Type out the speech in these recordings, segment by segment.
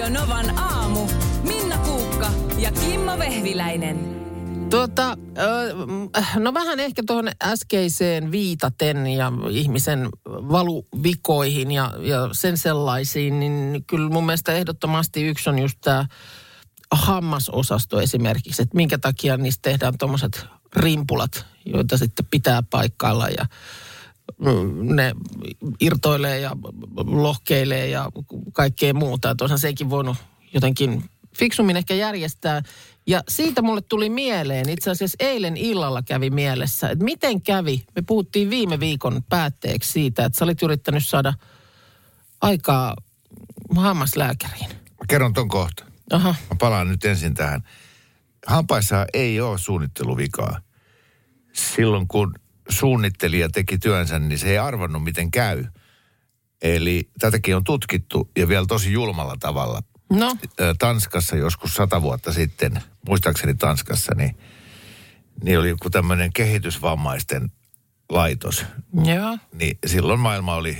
Radio Novan aamu. Minna Kuukka ja Kimmo Vehviläinen. Tuota, no vähän ehkä tuohon äskeiseen viitaten ja ihmisen valuvikoihin ja, ja sen sellaisiin, niin kyllä mun mielestä ehdottomasti yksi on just tämä hammasosasto esimerkiksi, että minkä takia niistä tehdään tuommoiset rimpulat, joita sitten pitää paikkailla ja ne irtoilee ja lohkeilee ja kaikkea muuta. Että sekin voinut jotenkin fiksummin ehkä järjestää. Ja siitä mulle tuli mieleen, itse asiassa eilen illalla kävi mielessä, että miten kävi. Me puhuttiin viime viikon päätteeksi siitä, että sä olit yrittänyt saada aikaa hammaslääkäriin. Kerron ton kohta. Aha. Mä palaan nyt ensin tähän. Hampaissa ei ole suunnitteluvikaa. Silloin kun suunnittelija teki työnsä, niin se ei arvannut miten käy. Eli tätäkin on tutkittu ja vielä tosi julmalla tavalla. No, Tanskassa joskus sata vuotta sitten, muistaakseni Tanskassa, niin, niin oli joku tämmöinen kehitysvammaisten laitos. joo. Niin silloin maailma oli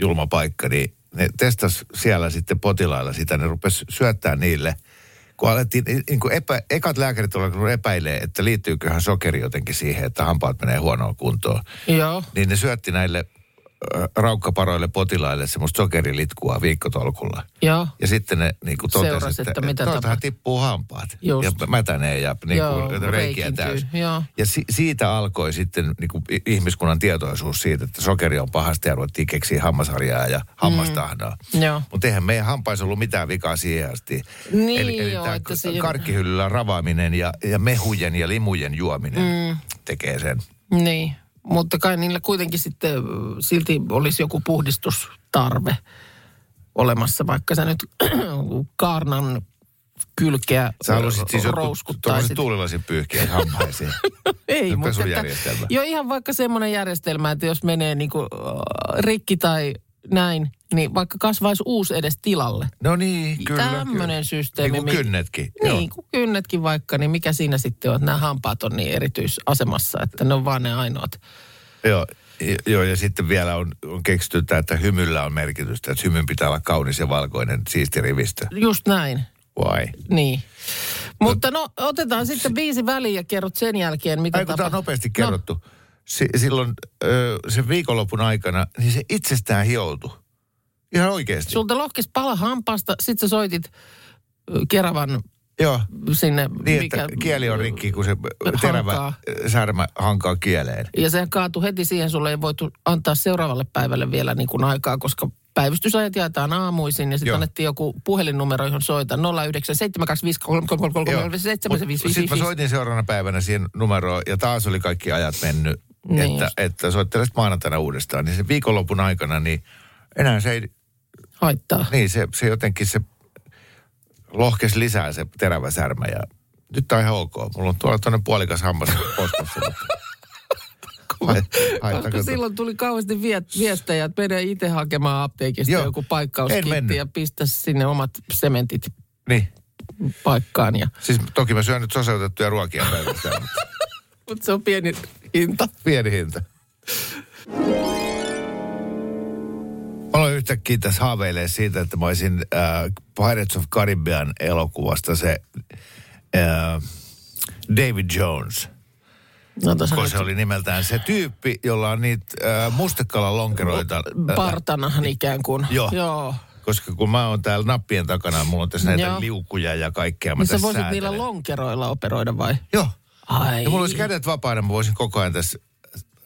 julma paikka, niin ne testas siellä sitten potilailla sitä, ne rupes syöttää niille. Kun alettiin, niin kuin epä, ekat lääkärit olivat epäilee, että liittyyköhän sokeri jotenkin siihen, että hampaat menee huonoon kuntoon. Joo. Niin ne syötti näille raukkaparoille potilaille semmoista sokerilitkua viikkotolkulla. Joo. Ja sitten ne niin kuin totesi, Seurasi, että mitä toivottavasti tapahtuu. tippuu hampaat. Just. Ja mätänee ja niin Joo, kuin, reikiä reikintyy, täys. joo. Ja si- siitä alkoi sitten niin kuin ihmiskunnan tietoisuus siitä, että sokeri on pahasta ja ruvettiin keksiä hammasharjaa ja hammastahdaa. Mm. Joo. Mutta eihän meidän hampaissa ollut mitään vikaa siihen asti. Niin eli eli joo, tämä että siinä- karkkihyllyllä ravaaminen ja, ja mehujen ja limujen juominen mm. tekee sen. Niin, mutta kai niillä kuitenkin sitten silti olisi joku puhdistustarve olemassa, vaikka sä nyt kaarnan kylkeä Sä haluaisit siis tuollaiset tuulilasin pyyhkiä hampaisiin. Ei, mutta että, jo ihan vaikka semmoinen järjestelmä, että jos menee niinku rikki tai näin, niin vaikka kasvaisi uusi edes tilalle. No niin, kyllä. Tämmöinen systeemi. Niin kuin kynnetkin. Niin, kuin kynnetkin vaikka, niin mikä siinä sitten on, että nämä hampaat on niin erityisasemassa, että ne on vaan ne ainoat. Joo, ja- joo, ja sitten vielä on, on keksitty tämä, että hymyllä on merkitystä. Että hymyn pitää olla kaunis ja valkoinen, siisti rivistö. Just näin. Why? Niin. Mutta no, otetaan sitten viisi väliä ja kerrot sen jälkeen, mitä kun tämä on nopeasti No, kerrottu. Si- silloin ö, sen viikonlopun aikana, niin se itsestään hioutui. Ihan oikeasti. sulta lohkes pala hampaasta, sit sä soitit Keravan Joo, sinne. niin että kieli on rikki, kun se terävä Hankaa. särmä hankaa kieleen. Ja sehän kaatui heti siihen, sulle ei voitu antaa seuraavalle päivälle vielä niin kuin aikaa, koska päivystysajat jaetaan aamuisin ja sitten annettiin joku puhelinnumero, johon soita 0972533337. Sitten mä soitin seuraavana päivänä siihen numeroon ja taas oli kaikki ajat mennyt, Niin että, just. että soittelisit maanantaina uudestaan. Niin sen viikonlopun aikana, niin enää se ei, Haittaa. niin se, se jotenkin se lohkes lisää se terävä särmä ja nyt on ihan ok. Mulla on tuolla tuonne puolikas hammas Haittaako Koska silloin tuli kauheasti viestejä, että menee itse hakemaan apteekista Joo, joku paikkauskitti ja pistä sinne omat sementit Niin. paikkaan. Ja, Siis toki mä syön nyt soseutettuja ruokia päivästä, mutta mutta se on pieni hinta. pieni hinta. Mä aloin yhtäkkiä tässä haaveilee siitä, että mä olisin äh, Pirates of Caribbean elokuvasta se äh, David Jones. No, nyt se oli nimeltään se tyyppi, jolla on niitä äh, mustekalan lonkeroita. äh, partana ikään kuin. Joo. Joo. Koska kun mä oon täällä nappien takana, mulla on tässä näitä Joo. liukuja ja kaikkea. Mä Niin sä voisit säätelen. niillä lonkeroilla operoida vai? Joo. Ai. Ja mulla olisi kädet vapaana, mä voisin koko ajan tässä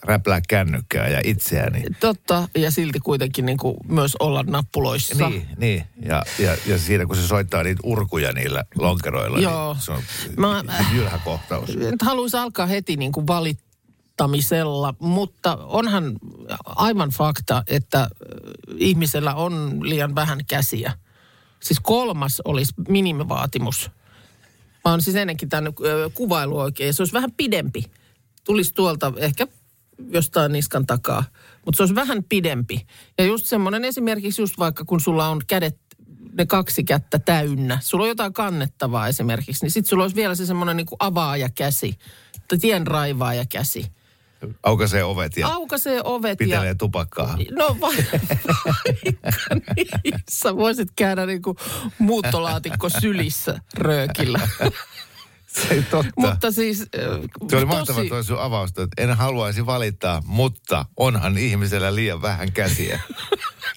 räplää kännykkää ja itseäni. Totta, ja silti kuitenkin niin kuin myös olla nappuloissa. Niin, niin. Ja, ja, ja siinä kun se soittaa niitä urkuja niillä lonkeroilla, Joo. niin se on Mä- jylhä kohtaus. Nyt haluaisi alkaa heti niin kuin valittamisella, mutta onhan aivan fakta, että ihmisellä on liian vähän käsiä. Siis kolmas olisi minimivaatimus. Mä oon siis ennenkin tämän kuvailu oikein. Se olisi vähän pidempi. Tulisi tuolta ehkä jostain niskan takaa. Mutta se olisi vähän pidempi. Ja just semmoinen esimerkiksi just vaikka kun sulla on kädet, ne kaksi kättä täynnä. Sulla on jotain kannettavaa esimerkiksi. Niin sitten sulla olisi vielä se semmoinen niin avaaja käsi. Tai tien raivaaja käsi. Aukaisee ovet ja aukaisee ovet pitelee ja... tupakkaa. No vaikka niin. Sä voisit käydä niinku muuttolaatikko sylissä röökillä. Se ei totta. Mutta siis... äh, Se oli tosi- mahtava toi sun avausta, että en haluaisi valittaa, mutta onhan ihmisellä liian vähän käsiä.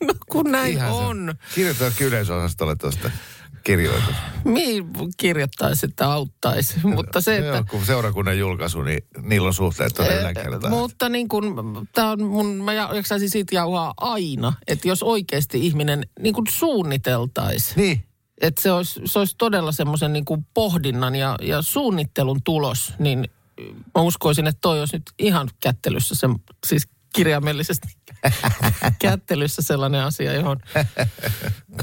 No kun näin Ihan on. Kirjoita yleisosastolle tuosta kirjoitus. Mihin kirjoittaisi, että auttaisi? Mutta se, että... Joo, kun seurakunnan julkaisu, niin niillä on suhteet tuonne yläkertaan. Mutta niin kun, tää on mun, mä ja- jaksaisin siitä jauhaa aina, että jos oikeasti ihminen niin kun suunniteltaisi, Niin. Että se olisi, se olisi todella semmoisen niin kuin pohdinnan ja, ja suunnittelun tulos, niin mä uskoisin, että toi olisi nyt ihan kättelyssä, se, siis kirjaimellisesti kättelyssä sellainen asia, johon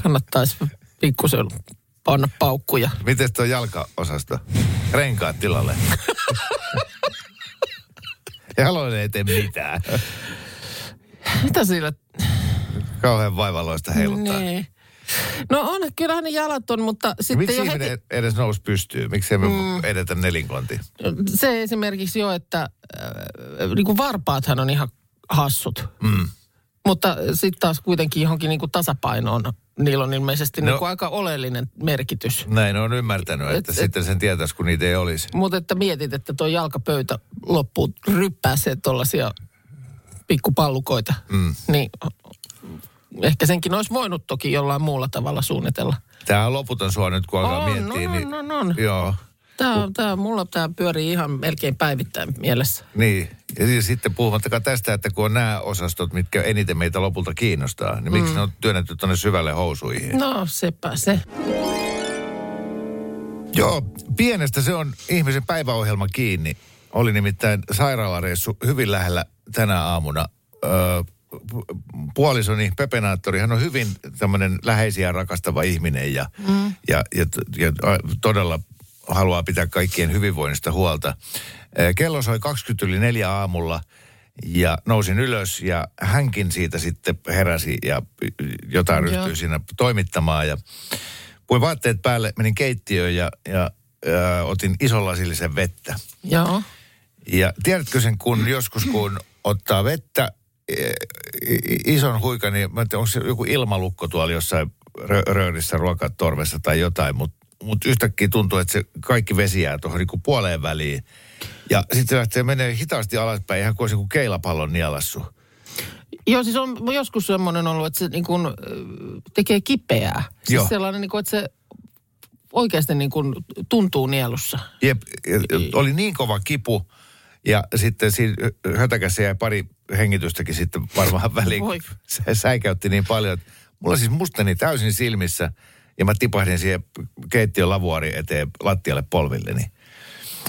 kannattaisi pikkusen panna paukkuja. Miten tuo jalkaosasto? Renkaat tilalle. Jaloille ei tee mitään. Mitä sillä Kauhean vaivalloista heiluttaa. Niin. No on, kyllähän ne jalat on, mutta sitten Miksi jo ihminen heti, edes nousi pystyy? Miksi emme mm. edetä nelinkonti? se esimerkiksi jo, että äh, niin kuin varpaathan on ihan hassut. Mm. Mutta sitten taas kuitenkin johonkin niin kuin tasapainoon, niillä on ilmeisesti No. niin kuin aika oleellinen merkitys. Näin on ymmärtänyt, että Et- et- sitten sen tietäisi, kun niitä ei olisi. Mutta että mietit, että tuo jalkapöytä loppuu ryppääsee tuollaisia pikkupallukoita, Mm. niin ehkä senkin olisi voinut toki jollain muulla tavalla suunnitella. Tämä on loputon sua nyt, kun alkaa On, miettiä. on, niin, on, on. Joo, Tämä, tämä, mulla tämä pyörii ihan melkein päivittäin mielessä. niin. Ja siis sitten puhumattakaan tästä, että kun on nämä osastot, mitkä eniten meitä lopulta kiinnostaa, niin miksi ne on työnnetty tuonne syvälle housuihin? No sepä se. Joo, pienestä se on ihmisen päiväohjelma kiinni. Oli nimittäin sairaalareissu hyvin lähellä tänä aamuna. Öö, pu- puolisoni Pepenaattori, hän on hyvin tämmöinen läheisiä rakastava ihminen ja, mm. ja, ja, ja todella haluaa pitää kaikkien hyvinvoinnista huolta. Kello soi 20 yli neljä aamulla ja nousin ylös ja hänkin siitä sitten heräsi ja jotain Joo. ryhtyi siinä toimittamaan ja Puin vaatteet päälle, menin keittiöön ja, ja, ja otin isolasillisen vettä. Joo. Ja tiedätkö sen, kun joskus kun ottaa vettä, ison huikan, niin mä onko se joku ilmalukko tuolla jossain rö- röörissä, ruokatorvessa tai jotain, mutta mut yhtäkkiä tuntuu, että se kaikki vesi jää tuohon niin puoleen väliin. Ja sitten se lähtee menee hitaasti alaspäin, ihan kuin olisi joku keilapallon nielassu. Joo, siis on joskus semmoinen ollut, että se niin kuin, ö, tekee kipeää. Siis Joo. sellainen, niin kuin, että se oikeasti niin kuin tuntuu nielussa. Jep, oli niin kova kipu. Ja sitten siinä hötäkässä jäi pari hengitystäkin sitten varmaan väliin. Voi. Se säikäytti niin paljon, että mulla siis musteni täysin silmissä. Ja mä tipahdin siihen keittiön lavuari eteen lattialle polvilleni.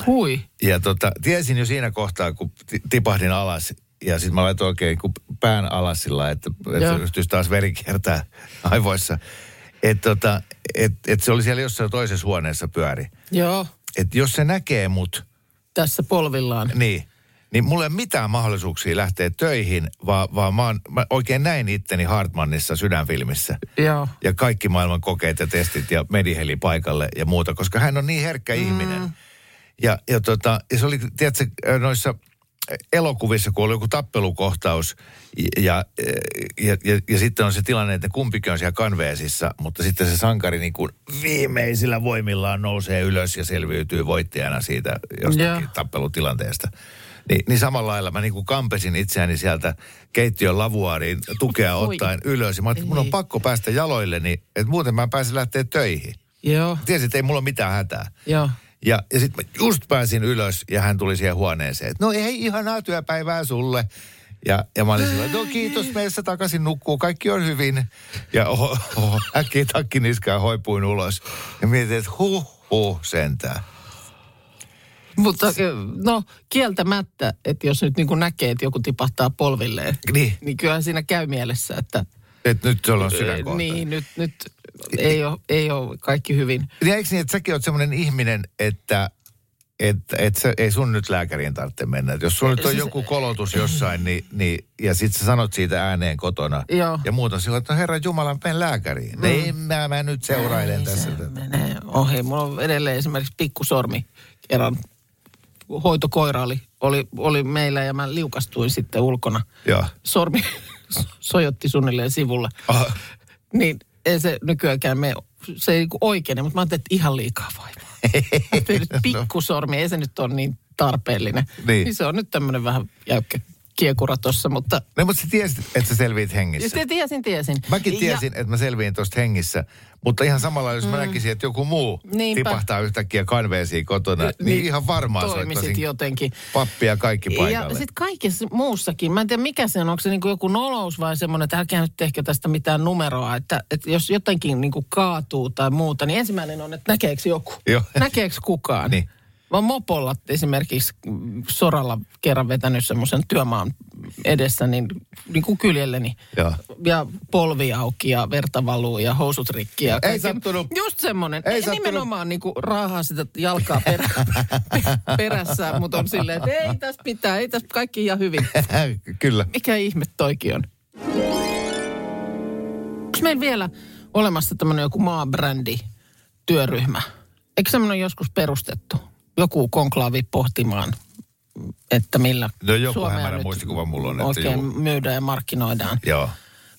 Hui. Ja tota, tiesin jo siinä kohtaa, kun ti- tipahdin alas. Ja sitten mä laitoin oikein kun pään alas sillä että, että ryhtyisi taas veri kiertää aivoissa. Että tota, et, et se oli siellä jossain toisessa huoneessa pyöri. Joo, Että jos se näkee mut, tässä polvillaan. niin, niin mulla ei ole mitään mahdollisuuksia lähteä töihin, vaan, vaan mä, oon, mä oikein näin itteni Hartmannissa sydänfilmissä. Joo. Ja kaikki maailman kokeet ja testit ja mediheli paikalle ja muuta, koska hän on niin herkkä mm. ihminen. Ja, ja, tota, ja se oli, tiedätkö, noissa elokuvissa, kun oli joku tappelukohtaus ja, ja, ja, ja sitten on se tilanne, että kumpikin on siellä kanveesissa, mutta sitten se sankari niin kuin viimeisillä voimillaan nousee ylös ja selviytyy voittajana siitä jostakin Joo. tappelutilanteesta. Ni, niin samalla lailla mä niin kuin kampesin itseäni sieltä keittiön lavuaariin tukea Oi. ottaen ylös. Ja mä ajattelin, että mun on Ei. pakko päästä jaloilleni, että muuten mä en pääse lähteä töihin. Joo, Tiesin, että ei mulla ole mitään hätää. joo. Ja, ja sitten mä just pääsin ylös ja hän tuli siihen huoneeseen. että No ei, ihanaa työpäivää sulle. Ja, ja mä olin sillä, no kiitos, meessä takaisin nukkuu, kaikki on hyvin. Ja oho, oho, äkkiä takki niskaan hoipuin ulos. Ja mietin, että huh, huh, sentään. Mutta no kieltämättä, että jos nyt niin kuin näkee, että joku tipahtaa polvilleen, Niin, niin kyllähän siinä käy mielessä, että että nyt se on sydänkohta. niin, nyt, nyt ei ole, ei ole kaikki hyvin. Niin eikö niin, että säkin oot semmoinen ihminen, että että et ei sun nyt lääkäriin tarvitse mennä. Et jos sulla nyt on Siis- joku kolotus jossain, niin, niin, ja sit sä sanot siitä ääneen kotona. Joo. Ja muuta sillä, että no herra Jumala, menen lääkäriin. Mm. Ei, mä, mä nyt seurailen Ei tässä. se menee ohi. Mulla on edelleen esimerkiksi pikkusormi kerran hoitokoira oli, oli, oli meillä ja mä liukastuin sitten ulkona. Joo. Sormi sojotti suunnilleen sivulla. Ah, Niin ei se nykyäänkään me, se ei niinku oikeene, mutta mä ajattelin, että ihan liikaa vaivaa. Pikkusormi, ei se nyt ole niin tarpeellinen. Niin. niin se on nyt tämmöinen vähän jäykkä kiekura tossa, mutta no, mutta sä tiesit, että sä selviit hengissä. sitten tiesin, tiesin. Mäkin tiesin, että mä selviin tuosta hengissä, mutta ihan samalla, jos mä näkisin, että joku muu Mm. Niinpä. tipahtaa yhtäkkiä kanveesiin kotona, niin, niin ihan varmaan soittaisin jotenkin. pappia kaikki Ja paikalle. sitten kaikessa muussakin, mä en tiedä mikä se on, onko se niinku joku nolous vai semmoinen, että älkää nyt tehkö tästä mitään numeroa, että, että jos jotenkin niinku kaatuu tai muuta, niin ensimmäinen on, että näkeekö joku, Joo. näkeekö kukaan. Niin. Oon mopolla esimerkiksi soralla kerran vetänyt semmoisen työmaan edessä, niin, niin kuin kyljelleni. Joo. Ja polvi auki ja verta valuu ja housut rikki. Ja Ei sattunut. Just semmoinen. Ei sattunut. Nimenomaan niin kuin raahaa sitä jalkaa per, perässä, mutta on silleen, että ei tässä pitää, ei tässä kaikki ihan hyvin. Kyllä. Mikä ihme toikin on? Onko meillä vielä olemassa tämmöinen joku maabrändi työryhmä? Eikö semmoinen joskus perustettu? Joku konklaavi pohtimaan, että millä No joku Suomea hämärä nyt muistikuva mulla on, että oikein juu. myydään ja markkinoidaan. Joo.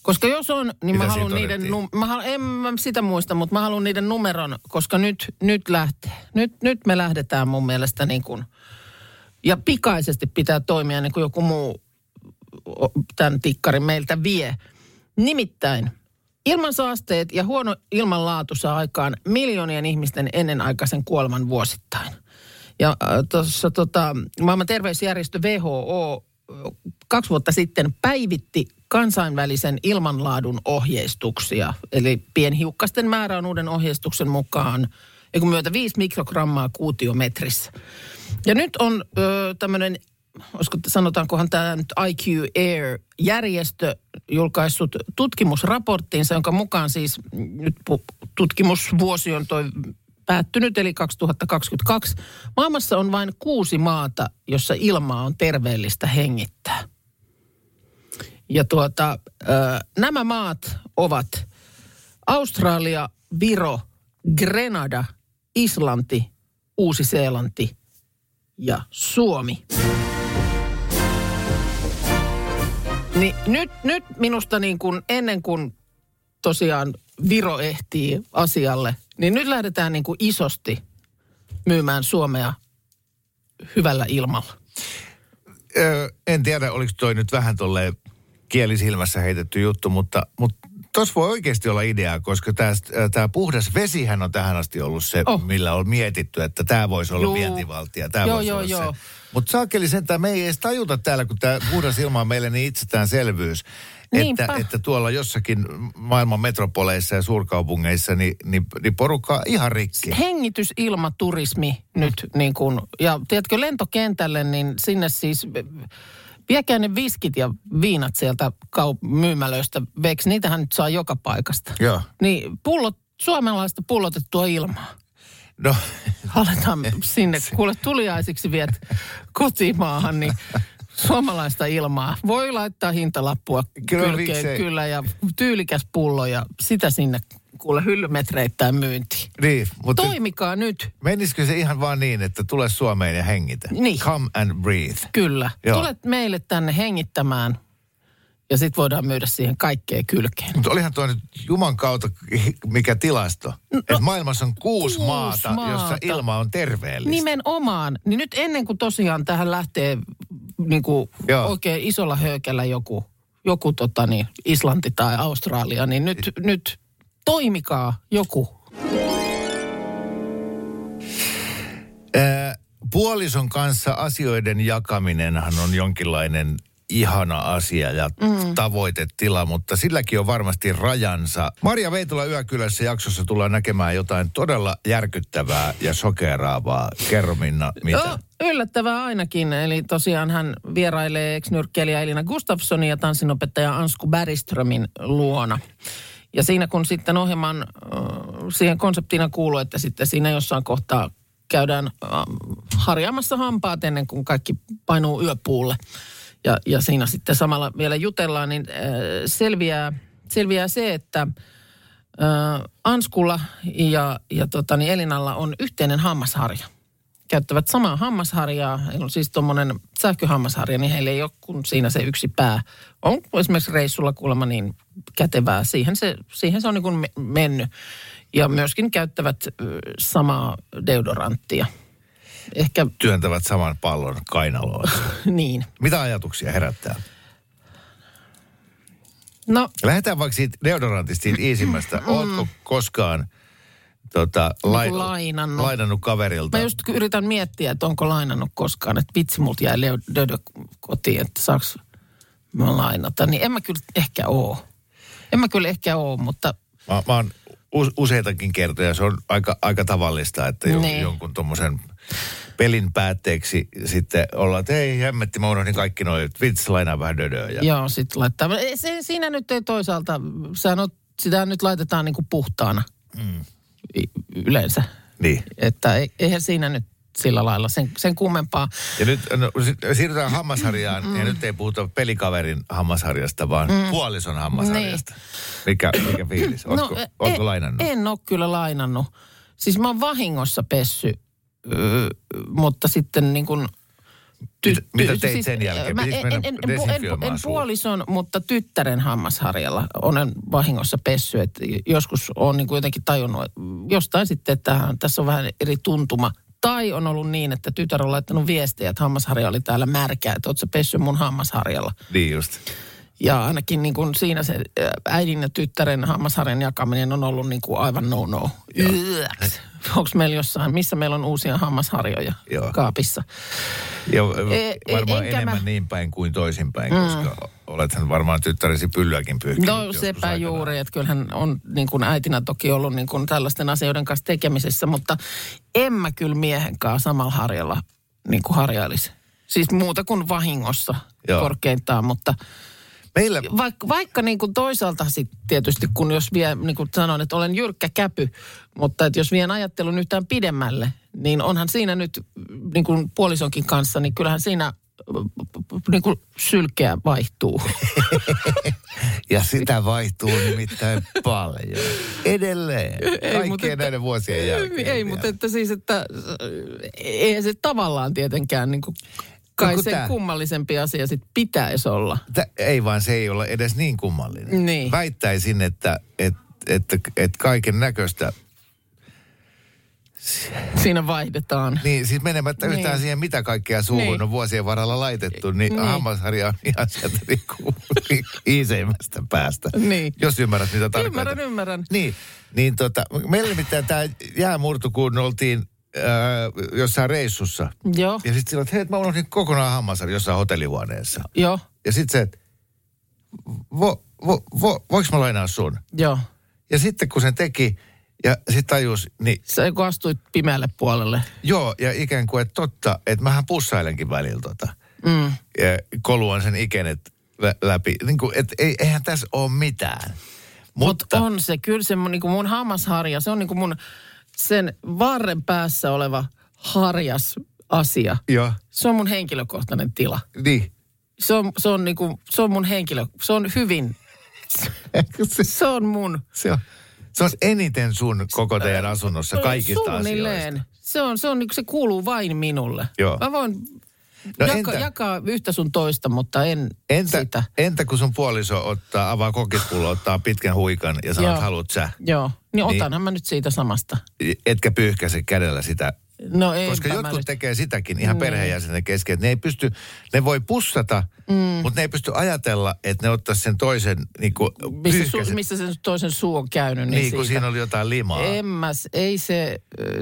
Koska jos on, niin Mitä mä haluan niiden, num- mä haluan, en mä sitä muista, mutta mä haluan niiden numeron, koska nyt, nyt lähtee. Nyt, nyt me lähdetään mun mielestä niin kuin, ja pikaisesti pitää toimia niin kuin joku muu tämän tikkarin meiltä vie. Nimittäin ilmansaasteet ja huono ilmanlaatu saa aikaan miljoonien ihmisten ennenaikaisen kuoleman vuosittain. Ja äh, tuossa tota, maailman terveysjärjestö WHO äh, kaksi vuotta sitten päivitti kansainvälisen ilmanlaadun ohjeistuksia. Eli pienhiukkasten määrä on uuden ohjeistuksen mukaan ei kun myötä 5 mikrogrammaa kuutiometrissä. Ja nyt on ö, tämmöinen, sanotaankohan tämä nyt IQ Air-järjestö julkaissut tutkimusraporttinsa, jonka mukaan siis nyt tutkimusvuosi on toi päättynyt, eli 2022. Maailmassa on vain kuusi maata, jossa ilmaa on terveellistä hengittää. Ja tuota, nämä maat ovat Australia, Viro, Grenada, Islanti, Uusi-Seelanti ja Suomi. Niin nyt, nyt minusta niin kuin ennen kuin tosiaan Viro ehtii asialle, niin nyt lähdetään niin kuin isosti myymään Suomea hyvällä ilmalla. Öö, en tiedä, oliko toi nyt vähän tolleen kielisilmässä heitetty juttu, mutta, mutta tuossa voi oikeasti olla ideaa, koska tämä puhdas vesihän on tähän asti ollut se, Oh. millä on mietitty, että tämä voisi olla Juu. vientivaltia. Tämä Joo, voisi joo, olla joo. se. Mutta saakeli sentään, me ei edes tajuta täällä, kun tämä puhdas ilma on meille niin itsestäänselvyys, Niinpä. että, että tuolla jossakin maailman metropoleissa ja suurkaupungeissa, niin, niin, niin porukka on ihan rikki. hengitysilmaturismi nyt niin kuin, ja tiedätkö lentokentälle, niin sinne siis viekää ne viskit ja viinat sieltä kaup- myymälöistä veksi. Niitähän nyt saa joka paikasta. Joo. Niin pullot, suomalaista pullotettua ilmaa. No, Aletaan sinne, kuule tuliaisiksi viet kotimaahan, niin suomalaista ilmaa. Voi laittaa hintalappua Kyllä, kylkeen, kyllä, ja tyylikäs pullo ja sitä sinne kuule hyllymetreittäin myyntiin. niin, mutta Toimikaa nyt. menisikö se ihan vaan niin, että tule Suomeen ja hengitä? Niin. Come and breathe. Kyllä. Joo. Tulet meille tänne hengittämään ja sitten voidaan myydä siihen kaikkeen kylkeen. Mutta olihan tuo nyt Juman kautta mikä tilasto. No, että maailmassa on kuusi, kuusi maata, maata. jossa ilma on terveellistä. Nimenomaan. Niin nyt ennen kuin tosiaan tähän lähtee niin kuin oikein isolla höökellä joku, joku tota niin, Islanti tai Australia, niin nyt, nyt toimikaa joku. Puolison kanssa asioiden jakaminenhan on jonkinlainen ihana asia ja mm. tavoitetila, mutta silläkin on varmasti rajansa. Maria Veitola Yökylässä jaksossa tullaan näkemään jotain todella järkyttävää ja sokeraavaa. Kerro Minna, mitä? Joo, yllättävää ainakin. Eli tosiaan hän vierailee ex-nyrkkeilijä Elina Gustafssonin ja tanssinopettaja Ansku Bäriströmin luona. Ja siinä kun sitten ohjelman, siihen konseptina kuuluu, että sitten siinä jossain kohtaa käydään harjaamassa hampaat ennen kuin kaikki painuu yöpuulle. Ja, ja siinä sitten samalla vielä jutellaan, niin äh, selviää, selviää se, että äh, Anskulla ja, ja tota, niin Elinalla on yhteinen hammasharja käyttävät samaa hammasharjaa, heillä on siis tuommoinen sähköhammasharja, niin heillä ei ole kuin siinä se yksi pää. On esimerkiksi reissulla kuulemma niin kätevää. Siihen se, siihen se on niin kuin me- mennyt. Ja myöskin käyttävät ö, samaa deodoranttia. Ehkä Työntävät saman pallon kainaloon. niin. Mitä ajatuksia herättää? No Lähdetään vaikka siitä deodorantista, siitä iisimmästä. Ootko koskaan tota, lai, Niinku lainannut. lainannut kaverilta? Mä just yritän miettiä, että onko lainannut koskaan, että vitsi multa jäi Dödö kotiin, että saaks mä lainata. Niin en mä kyllä ehkä oo. En mä kyllä ehkä oo, mutta Mä, mä oon us, useitakin kertoja, se on aika, aika tavallista, että jo, Niin. jonkun tuommoisen pelin päätteeksi sitten ollaan, että ei hemmetti, mä unohdin kaikki noin, että vitsi lainaa vähän dödöä. Ja, joo, sit laittaa. Se, siinä nyt ei toisaalta, on, sitä nyt laitetaan niinku puhtaana mm. yleensä. Niin. Että ei- eihän siinä nyt sillä lailla sen, sen kummempaa. Ja nyt no, si- siirrytään hammasharjaan, mm. ja nyt ei puhuta pelikaverin hammasharjasta, vaan mm. puolison hammasharjasta. Mikä, mikä fiilis? Ootko, e- ootko en, lainannut? En ole kyllä lainannut. Siis mä oon vahingossa pessy, öö, mutta sitten niin kuin... Mitä- mitä teit sen jälkeen? Mä en, en, en, en, en, puolison, mutta tyttären hammasharjalla olen vahingossa pessy. Että joskus on niin jotenkin tajunnut, jostain sitten, että tässä on vähän eri tuntuma. Tai on ollut niin, että tytär on laittanut viestejä, että hammasharja oli täällä märkää, että sä pessy mun hammasharjalla. Niin just. Ja ainakin niin kuin siinä se äidin ja tyttären hammasharjan jakaminen on ollut niin kuin aivan no-no. Onko meillä jossain, missä meillä on uusia hammasharjoja Joo. kaapissa? Ja E- varmaan enkä enemmän mä- niin päin kuin toisinpäin, mm. koska olethan varmaan tyttäresi pyllyäkin pyyhkinyt. No sepä aikanaan. juuri, että kyllähän on niin kuin äitinä toki ollut niin kuin tällaisten asioiden kanssa tekemisessä, mutta en mä kyllä miehen kanssa samalla harjalla niin kuin harjailisi. Siis muuta kuin vahingossa Joo. korkeintaan, mutta Meillä, vaikka, vaikka niin kuin toisaalta sitten tietysti, kun jos vie, niin kuin sanoin, että olen jyrkkä käpy, mutta että jos vien ajattelun yhtään pidemmälle, niin onhan siinä nyt niin kuin puolisonkin kanssa, niin kyllähän siinä niin kuin sylkeä vaihtuu. ja sitä vaihtuu nimittäin paljon. Edelleen. Kaikkien mutta että- näiden vuosien jälkeen. Ei, vielä. mutta että siis, että eihän se tavallaan tietenkään niin kuin, kai sen tää- kummallisempi asia sitten pitäisi olla. Tä, ei vaan se ei ole edes niin kummallinen. Niin. Väittäisin, että, että, että, että kaiken näköistä, Siinä vaihdetaan. niin siis menemättä Niin. yhtään siihen, mitä kaikkea suuhun Niin. on vuosien varrella laitettu, niin, Niin. hammasharja on ihan sieltä niinku iiseimmästä päästä. Niin. Jos ymmärrät, mitä tarkoitan. Ymmärrän, ymmärrän. Niin, niin tota, meillä nimittäin tämä jäämurtu, kun oltiin äh, jossain reissussa. Joo, Ja sitten sillä, että hei, mä unohdin kokonaan hammasharja jossain hotellihuoneessa. joo, Ja sitten se, että vo, vo, vo, voiko mä lainaa sun? joo. Ja sitten kun sen teki ja sitten tajus, niin Sä kun astuit pimeälle puolelle. joo, ja ikään kuin, että totta, että mähän pussailenkin välillä tota. Mm. Ja koluan sen ikenet lä- läpi. Niin kuin, että ei, eihän tässä ole mitään. Mutta Mut on se, kyllä se mun, niin kuin mun hammasharja, se on niin kuin mun sen varren päässä oleva harjas asia. Joo, Se on mun henkilökohtainen tila. niin. Se on, se on, niin kuin, se on mun henkilö, se on hyvin, se, se on mun se, on, se on eniten sun koko teidän asunnossa kaikista Suunnilleen. asioista. Se on, se on niin kuin, se kuuluu vain minulle. Joo. Mä voin No jaka, entä- jakaa yhtä sun toista, mutta en Entä, sitä. entä kun sun puoliso ottaa, avaa kokispullo, ottaa pitkän huikan ja sanoo, että haluat sä? Joo, niin Niin. otanhan mä nyt siitä samasta. Etkä pyyhkäse kädellä sitä No ei. Koska jotkut nyt- tekee sitäkin ihan Niin. perheenjäsenen kesken. Ne ei pysty, ne voi pussata, mm. mutta ne ei pysty ajatella, että ne ottaisi sen toisen niin kuin missä, su, missä sen toisen suu on käynyt, niin, Niin, kun siinä oli jotain limaa. En mä, s- ei se,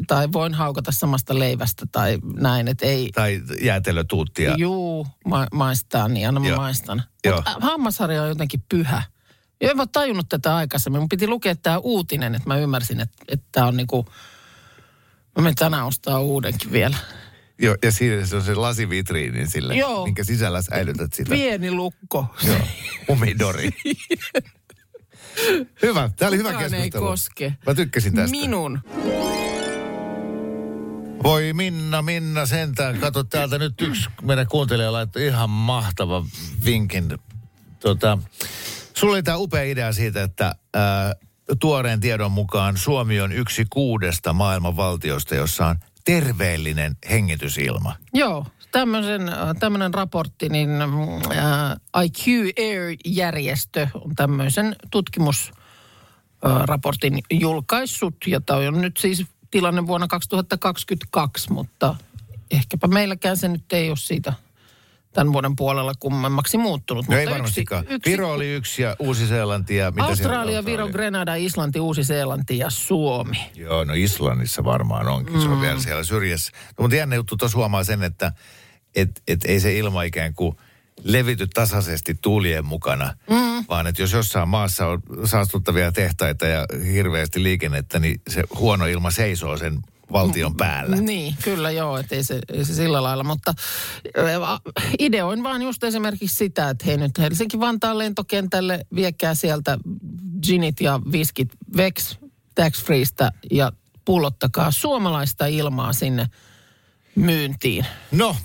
tai voin haukata samasta leivästä tai näin, että ei, Tai jäätelötuuttia. juu, ma, maistaa, niin anna mä Joo. maistan. Mutta hammasharja on jotenkin pyhä. Ja en mä tajunnut tätä aikaisemmin. Mun piti lukea tämä uutinen, että mä ymmärsin, että, että tämä on niinku, mä menen tänään ostaa uudenkin vielä. Joo, ja siinä se on se lasivitriini sille, Joo. minkä sisällä säilytät sitä. Pieni lukko. Joo, umidori. hyvä, tämä oli hyvä Kukaan ei keskustelu. koske. Mä tykkäsin tästä. Minun. Voi Minna, Minna sentään. Kato täältä nyt yksi meidän kuuntelija laittoi ihan mahtava vinkin. Tota, sulla oli tämä upea idea siitä, että ää, tuoreen tiedon mukaan Suomi on yksi kuudesta maailman valtiosta, jossa on terveellinen hengitysilma. Joo, tämmöisen, tämmöinen raportti, niin äh, IQ Air-järjestö on tämmöisen tutkimusraportin julkaissut, jota on nyt siis tilanne vuonna 2022, mutta ehkäpä meilläkään se nyt ei ole siitä tämän vuoden puolella kummemmaksi muuttunut. No mutta ei varmastikaan. Yksi, yksi, Viro oli yksi ja Uusi-Seelanti ja mitä Australia, Australia? Viro, Grenada, Islanti, Uusi-Seelanti ja Suomi. Joo, no Islannissa varmaan onkin. Mm. Se on vielä siellä syrjässä. No, mutta jännä juttu tuossa huomaa sen, että et, et ei se ilma ikään kuin levity tasaisesti tuulien mukana, mm. vaan että jos jossain maassa on saastuttavia tehtaita ja hirveästi liikennettä, niin se huono ilma seisoo sen valtion päällä. Niin, kyllä joo, että ei se, ei se sillä lailla, mutta ideoin vaan just esimerkiksi sitä, että hei nyt Helsinki-Vantaan lentokentälle viekää sieltä ginit ja viskit vex tax freestä ja pullottakaa suomalaista ilmaa sinne myyntiin. No,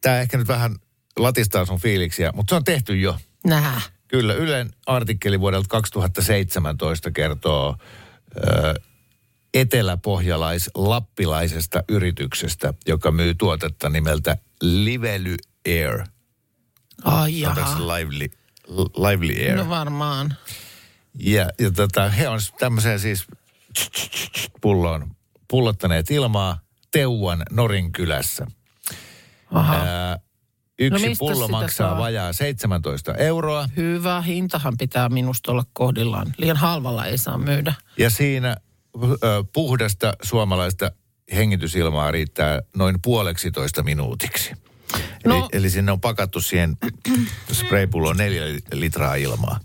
tämä ehkä nyt vähän latistaa sun fiiliksiä, mutta se on tehty jo. Nää. Kyllä, Ylen artikkeli vuodelta 2017 kertoo ö, eteläpohjalais-lappilaisesta yrityksestä, joka myy tuotetta nimeltä Lively Air. Ai jaha. Lively, lively Air? No varmaan. Ja, ja tota, he on tämmöiseen siis pulloon pullottaneet ilmaa Teuan Norinkylässä. Aha. Ää, yksi No pullo maksaa saa? vajaa 17 euroa. Hyvä hintahan pitää minusta olla kohdillaan. Liian halvalla ei saa myydä. Ja siinä puhdasta suomalaista hengitysilmaa riittää noin puoleksitoista minuutiksi. No. Eli, eli sinne on pakattu siihen spraypulloon neljä litraa ilmaa.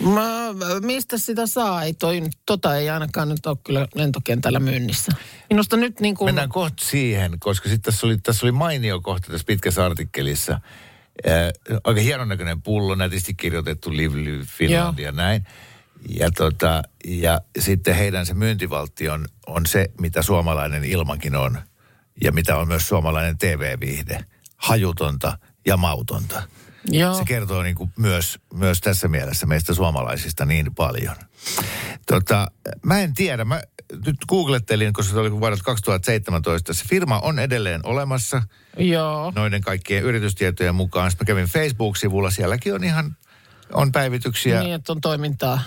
Mä, mistä sitä saa? Ei toi, tota ei ainakaan nyt ole kyllä lentokentällä myynnissä. Minusta nyt niin kuin... Mennään kohta siihen, koska sitten tässä oli, tässä oli mainio kohta tässä pitkässä artikkelissa. Äh, oikein hienon näköinen pullo, nätisti kirjoitettu Lively Finland ja näin. Ja, tota, ja sitten heidän se myyntivaltti on, on se, mitä suomalainen ilmakin on. Ja mitä on myös suomalainen TV-viihde. Hajutonta ja mautonta. Joo. Se kertoo niin kuin myös, myös tässä mielessä meistä suomalaisista niin paljon. Tota, mä en tiedä, mä nyt googlettelin, koska se oli vuodelta 2017. Se firma on edelleen olemassa Joo. noiden kaikkien yritystietojen mukaan. Sitten mä kävin Facebook-sivulla, sielläkin on ihan on päivityksiä. Niin, että on toimintaa.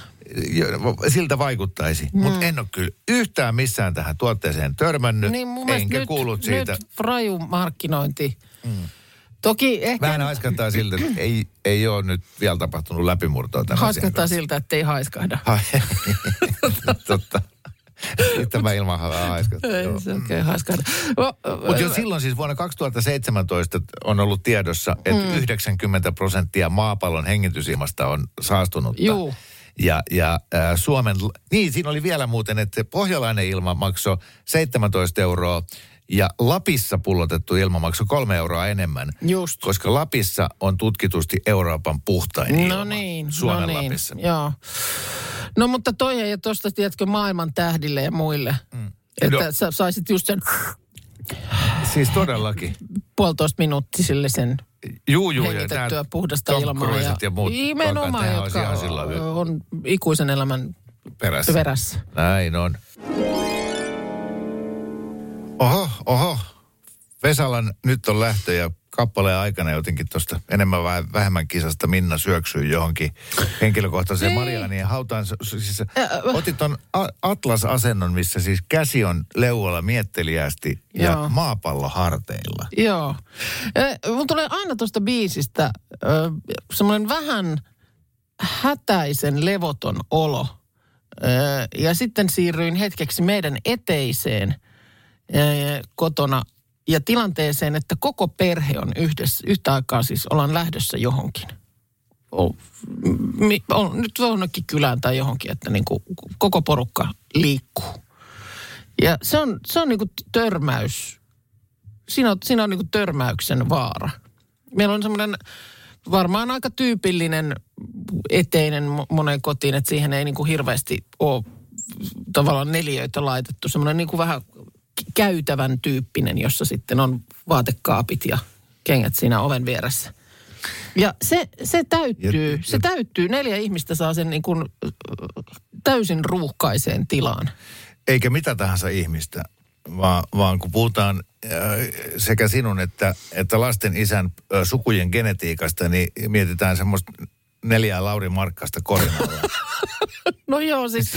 Siltä vaikuttaisi. Mm. Mutta en ole kyllä yhtään missään tähän tuotteeseen törmännyt. Niin mun enkä nyt, kuullut siitä. nyt raju markkinointi. Mm. Toki ehkä Vähän haiskahtaa siltä, että ei, ei ole nyt vielä tapahtunut läpimurtoa tämän haiskahtaa siltä, että ei haiskahda. Ai, Totta. Tämä ilmahan haiskahtaa. Ei se oikein haiskahda. Mutta jo silloin siis vuonna 2017 on ollut tiedossa, että mm. 90 prosenttia maapallon hengitysilmasta on saastunutta. Juu. Ja, ja äh, Suomen, niin siinä oli vielä muuten, että pohjalainen ilma maksoi 17 euroa ja Lapissa pullotettu ilma maksoi kolme euroa enemmän. Just. Koska Lapissa on tutkitusti Euroopan puhtain ilma. No niin, Suomen no niin, Lapissa. joo. No mutta toi ei tuosta, tiedätkö, maailman tähdille ja muille. Mm. Että No. sä saisit just sen Siis todellakin. puolitoista minuuttisille sen Juu, juu. ja hengitettyä nää puhdasta ilmaa. Cruiset ja muut Nimenomaan, jotka ihan sillä on ikuisen elämän perässä. perässä. Näin on. Oho, oho. Vesalan nyt on lähtö ja kappaleen aikana jotenkin tuosta enemmän vai vähemmän kisasta Minna syöksyy johonkin henkilökohtaiseen Niin. Marianien hautaan. Siis, otit ton A- Atlas-asennon, missä siis käsi on leualla mietteliästi ja Joo. maapallo harteilla. Joo. Mun tulee aina tuosta biisistä semmoinen vähän hätäisen levoton olo. Ja sitten siirryin hetkeksi meidän eteiseen kotona ja tilanteeseen, että koko perhe on yhdessä, yhtä aikaa siis ollaan lähdössä johonkin. O- mi- on, nyt johonkin kylään tai johonkin, että niin kuin koko porukka liikkuu. Ja se on, se on niin kuin törmäys siinä on, siinä on niin törmäyksen vaara. Meillä on semmoinen varmaan aika tyypillinen eteinen mo- moneen kotiin, että siihen ei niin kuin hirveästi ole tavallaan neliöitä laitettu. Semmoinen niin kuin vähän käytävän tyyppinen, jossa sitten on vaatekaapit ja kengät siinä oven vieressä. Ja se, se täyttyy, Ja- se täyttyy. Neljä ihmistä saa sen niin kuin täysin ruuhkaiseen tilaan. Eikä mitä tahansa ihmistä, vaan, vaan kun puhutaan äh, sekä sinun että, että lasten isän äh, sukujen genetiikasta, niin mietitään semmoista neljää Lauri Markkasta korinalla. No joo, siis...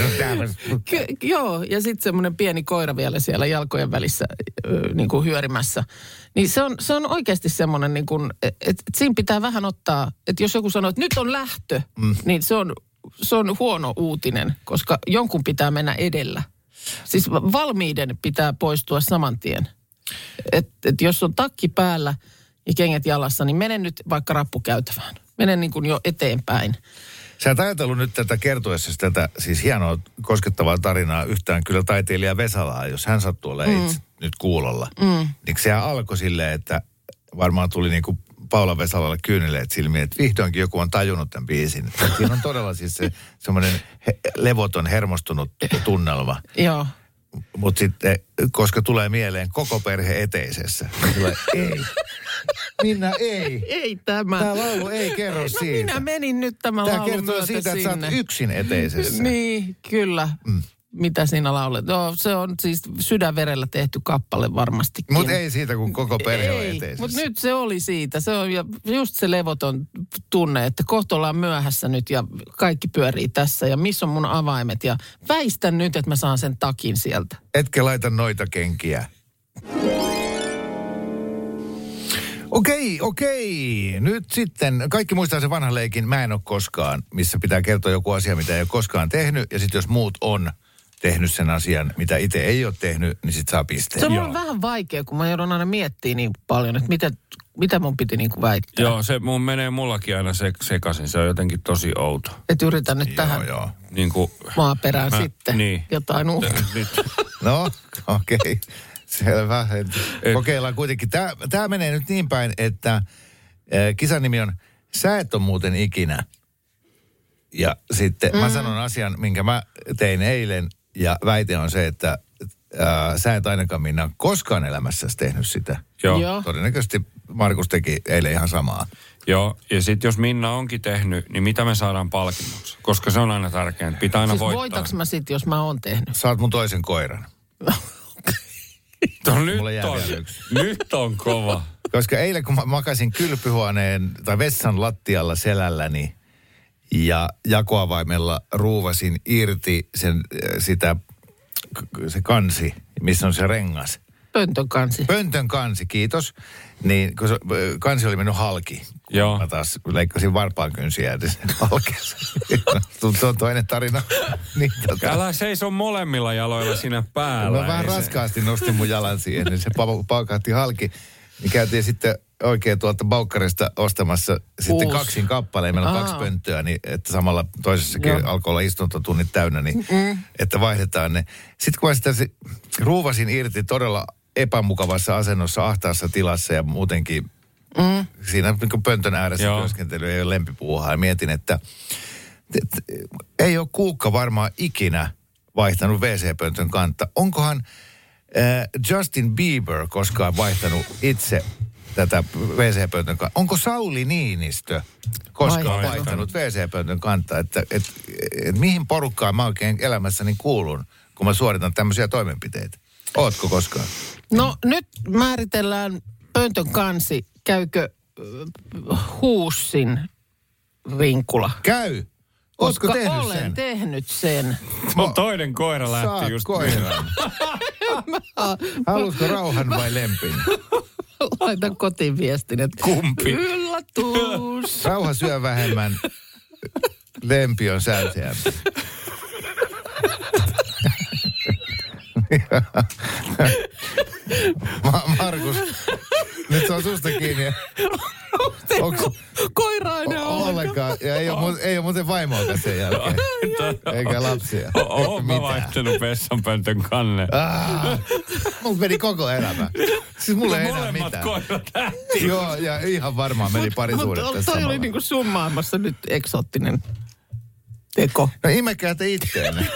Ky- joo, ja sitten semmoinen pieni koira vielä siellä jalkojen välissä niin kuin hyörimässä. Niin se on, se on oikeasti semmoinen, niin kuin, että et siinä pitää vähän ottaa, että jos joku sanoo, että nyt on lähtö, mm. niin se on, se on huono uutinen, koska jonkun pitää mennä edellä. Siis va- valmiiden pitää poistua saman tien. Et, et jos on takki päällä ja kengät jalassa, niin mene nyt vaikka rappukäytävään. Mene niin kuin jo eteenpäin. Sä et ajatellut nyt tätä kertoessa tätä siis hienoa koskettavaa tarinaa yhtään kyllä taiteilija Vesalaa, jos hän sattuu olemaan mm. itse nyt kuulolla. Mm. Niin sehän alkoi silleen, että varmaan tuli niin kuin Paula Vesalalle kyyneleet silmiin, että vihdoinkin joku on tajunnut tämän biisin. Siinä on todella siis se semmoinen he, levoton, hermostunut tunnelma. Joo. Mutta sitten, koska tulee mieleen koko perhe eteisessä, niin tulee, ei, Minna, ei. Ei tämä. Tämä laulu ei kerro no siitä. minä menin nyt tämän Tämä laulun kertoo siitä, että sä sinne. oot yksin eteisessä. Niin, kyllä. Mm. Mitä siinä laulet? No, se on siis sydänverellä tehty kappale varmastikin. Mutta ei siitä, kun koko perhe on Ei, eteisessä. mutta nyt se oli siitä. Se on ja just se levoton tunne, että kohta ollaan myöhässä nyt ja kaikki pyörii tässä. Ja missä on mun avaimet? Ja väistän nyt, että mä saan sen takin sieltä. Etkä laita noita kenkiä. Okei, okei. Nyt sitten, kaikki muistaa sen vanhan leikin Mä en ole koskaan, missä pitää kertoa joku asia, mitä ei ole koskaan tehnyt. Ja sitten jos muut on tehnyt sen asian, mitä itse ei ole tehnyt, niin sit saa pisteen. Se on vähän vaikea, kun mä joudun aina miettimään niin paljon, että mitä, mitä mun piti niin kuin väittää. Joo, se mun menee mullakin aina se, sekaisin. Se on jotenkin tosi outo. Että yritän nyt tähän Joo, joo. Niin kuin, maaperään Mä- sitten niin. jotain uutta. nyt, No, okei. Okay. Selvä. Et Et- Kokeillaan kuitenkin. Tämä, tämä menee nyt niin päin, että äh, kisan nimi on Sä et ole muuten ikinä. Ja sitten mm. mä sanon asian, minkä mä tein eilen, ja väite on se, että äh, sä et ainakaan Minna koskaan elämässäsi tehnyt sitä. joo, Joo. Todennäköisesti Markus teki eilen ihan samaa. joo. Ja sitten jos Minna onkin tehnyt, niin mitä me saadaan palkinnoksi? Koska se on aina tärkeintä. Pitää aina Siis voittaa. voitaks mä sit, jos mä oon tehnyt? Saat mun toisen koiran. No, nyt, Mulle jää on, nyt on kova. Koska eilen kun mä makasin kylpyhuoneen tai vessan lattialla selälläni ja jakoavaimella ruuvasin irti sen, äh, sitä, se kansi, missä on se rengas. Pöntön kansi. Pöntön kansi, kiitos. Niin kun se, ö, kansi oli mennyt halki. Joo. Mä taas leikkasin varpaan kynsiä ja se on toinen tarina. niin, tota, Älä seiso molemmilla jaloilla siinä päällä. Mä vähän Ei se- raskaasti nostin mun jalan siihen, niin se pa- paukahti halki. Niin käytiin sitten oikein tuolta Baukkarista ostamassa sitten Uusi. kaksin kappaleen. Meillä on Aa. kaksi pönttöä, niin että samalla toisessakin Joo. alkoi olla istuntotunnit täynnä, niin mm. että vaihdetaan ne. Sitten kun mä sitä se, ruuvasin irti todella epämukavassa asennossa, ahtaassa tilassa ja muutenkin mm. siinä niin pöntön ääressä Joo. työskentely ei ole lempipuuhaa. Ja mietin, että et, ei ole Kuukka varmaan ikinä vaihtanut WC-pöntön kantta. Onkohan äh, Justin Bieber koskaan vaihtanut itse tätä WC-pöntön kantta? Onko Sauli Niinistö koskaan Vaihtanut. vaihtanut WC-pöntön kantta? Että et, et, mihin porukkaan mä oikein elämässäni kuulun, kun mä suoritan tämmöisiä toimenpiteitä? Ootko koskaan? No nyt määritellään pöntön kansi. Käykö äh, huussin rinkula? Käy! Ootko Koska tehnyt olen sen? tehnyt sen. Mun toinen koira lähti Saat just koiran. Haluatko rauhan vai lempin? Laitan kotiin viestin, että Kumpi? yllätys. Rauha syö vähemmän, lempi on sääteämpi. Ma- Markus, nyt se on susta kiinni. Onko Koira enää ollenkaan. ollenkaan? Ja ei ole, mu- ei ole muuten vaimoakaan sen jälkeen. Eikä lapsia. Oon mä Mitä? vaihtanut vessanpöntön kannen. Ah, Mulla meni koko elämä. Siis mulla ei enää Molemmat mitään. koirat lähti. Joo, ja ihan varmaan meni parisuudet Mutta tässä toi oli samalla. niinku summaamassa nyt eksoottinen teko. No imekää te itteenne.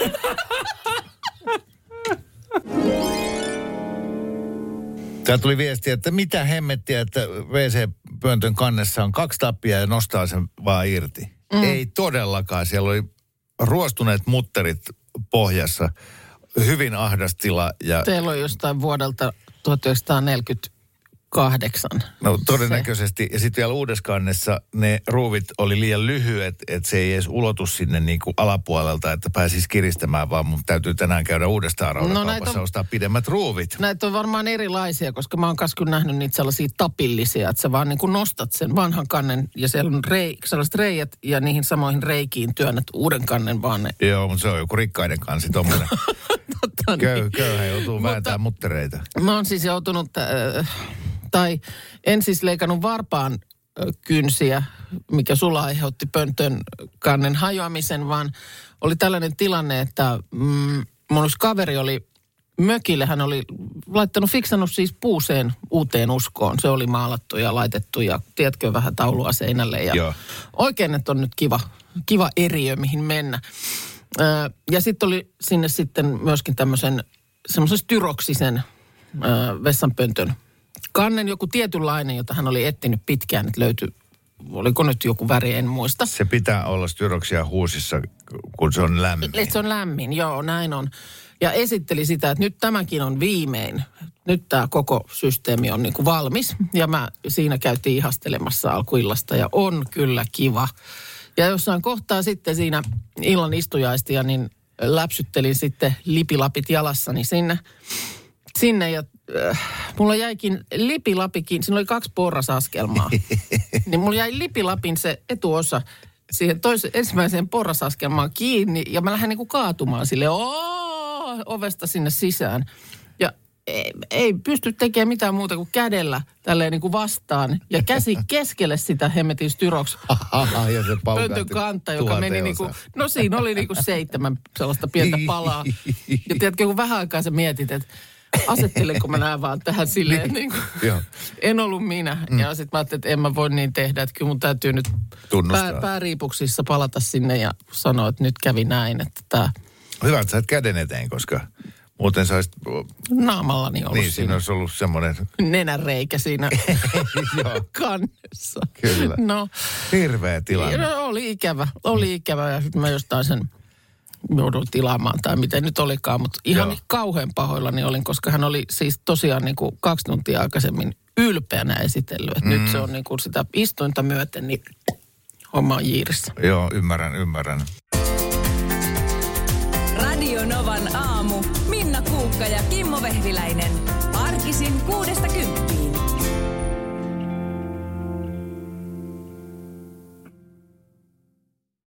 Täällä tuli viesti, että mitä hemmettiä, että WC-pöntön kannessa on kaksi tappia ja nostaa sen vaan irti. Mm. Ei todellakaan. Siellä oli ruostuneet mutterit pohjassa. hyvin ahdas tila ja Teillä on jostain vuodelta 1948. No todennäköisesti. Ja sitten vielä Uudeskannessa ne ruuvit oli liian lyhyet, että se ei edes ulotu sinne niin kuin alapuolelta, että pääsisi kiristämään, vaan mun täytyy tänään käydä uudestaan No raudakaupassa on- ostaa pidemmät ruuvit. Näitä on varmaan erilaisia, koska mä oon kanssa kyllä nähnyt niitä sellaisia tapillisia, että sä vaan niin kuin nostat sen vanhan kannen ja siellä on rei, sellaiset reijät ja niihin samoihin reikiin työnnät uuden kannen vaan ne. Joo, mutta se on joku rikkaiden kansi tommonen. Totta Köy, köyhä joutuu vääntämään muttereita. Mä oon siis joutunut, äh, tai en siis leikannut varpaan kynsiä, mikä sulla aiheutti pöntön kannen hajoamisen, vaan oli tällainen tilanne, että mm, mun yksi kaveri oli mökille, hän oli laittanut, fiksannut siis puuseen uuteen uskoon. Se oli maalattu ja laitettu ja tiedätkö vähän taulua seinälle. Ja Joo. Oikein, että on nyt kiva, kiva eriö, mihin mennä. Ja sitten oli sinne sitten myöskin tämmöisen semmoisen styroksisen vessanpöntön kannen, joku tietynlainen, jota hän oli etsinyt pitkään, että löytyi, oliko nyt joku väri, en muista. Se pitää olla styroksia huusissa, kun se on lämmin. Että se on lämmin, joo, näin on. Ja esitteli sitä, että nyt tämäkin on viimein. Nyt tämä koko systeemi on niin kuin valmis. Ja mä siinä käytiin ihastelemassa alkuillasta ja on kyllä kiva. Ja jossain kohtaa sitten siinä illan istujaistia, niin läpsyttelin sitten lipilapit jalassani sinne. Sinne ja mulla jäikin lipilapikin, siinä oli kaksi porrasaskelmaa. niin mulla jäi lipilapin se etuosa siihen toisen, ensimmäiseen porrasaskelmaan kiinni ja mä lähden niinku kaatumaan sille "Oo!" ovesta sinne sisään. Ja ei, ei pysty tekemään mitään muuta kuin kädellä tälleen niinku vastaan ja käsi keskelle sitä hemmetin styroks ja se pöntön kanta, joka meni niinku, no siinä oli niinku seitsemän sellaista pientä palaa. Ja tiedätkö, kun vähän aikaa sä mietit, että asettelenko mä nämä vaan tähän silleen, että niinku, Joo. en ollut minä. Mm. Ja sitten mä ajattelin, että en mä voi niin tehdä, että kyllä mun täytyy nyt Tunnustaa. pää, pääriipuksissa palata sinne ja sanoa, että nyt kävi näin, että tämä Hyvä, että sä et käden eteen, koska muuten sä olisit, naamallani ollut niin niin, siinä siinä olisi ollut semmoinen nenänreikä siinä kannessa. Kyllä. No, hirveä tilanne. No, oli ikävä, oli ikävä ja sitten mä jostain sen joudun tilaamaan tai miten nyt olikaan, mutta ihan Joo. kauhean pahoillani olin, koska hän oli siis tosiaan niin kuin kaksi tuntia aikaisemmin ylpeänä esitellyt. Mm. Nyt se on niin kuin sitä istuinta myöten, niin homma on jiirissä. Joo, ymmärrän, ymmärrän. Radio Novan aamu. Minna Kuukka ja Kimmo Vehviläinen.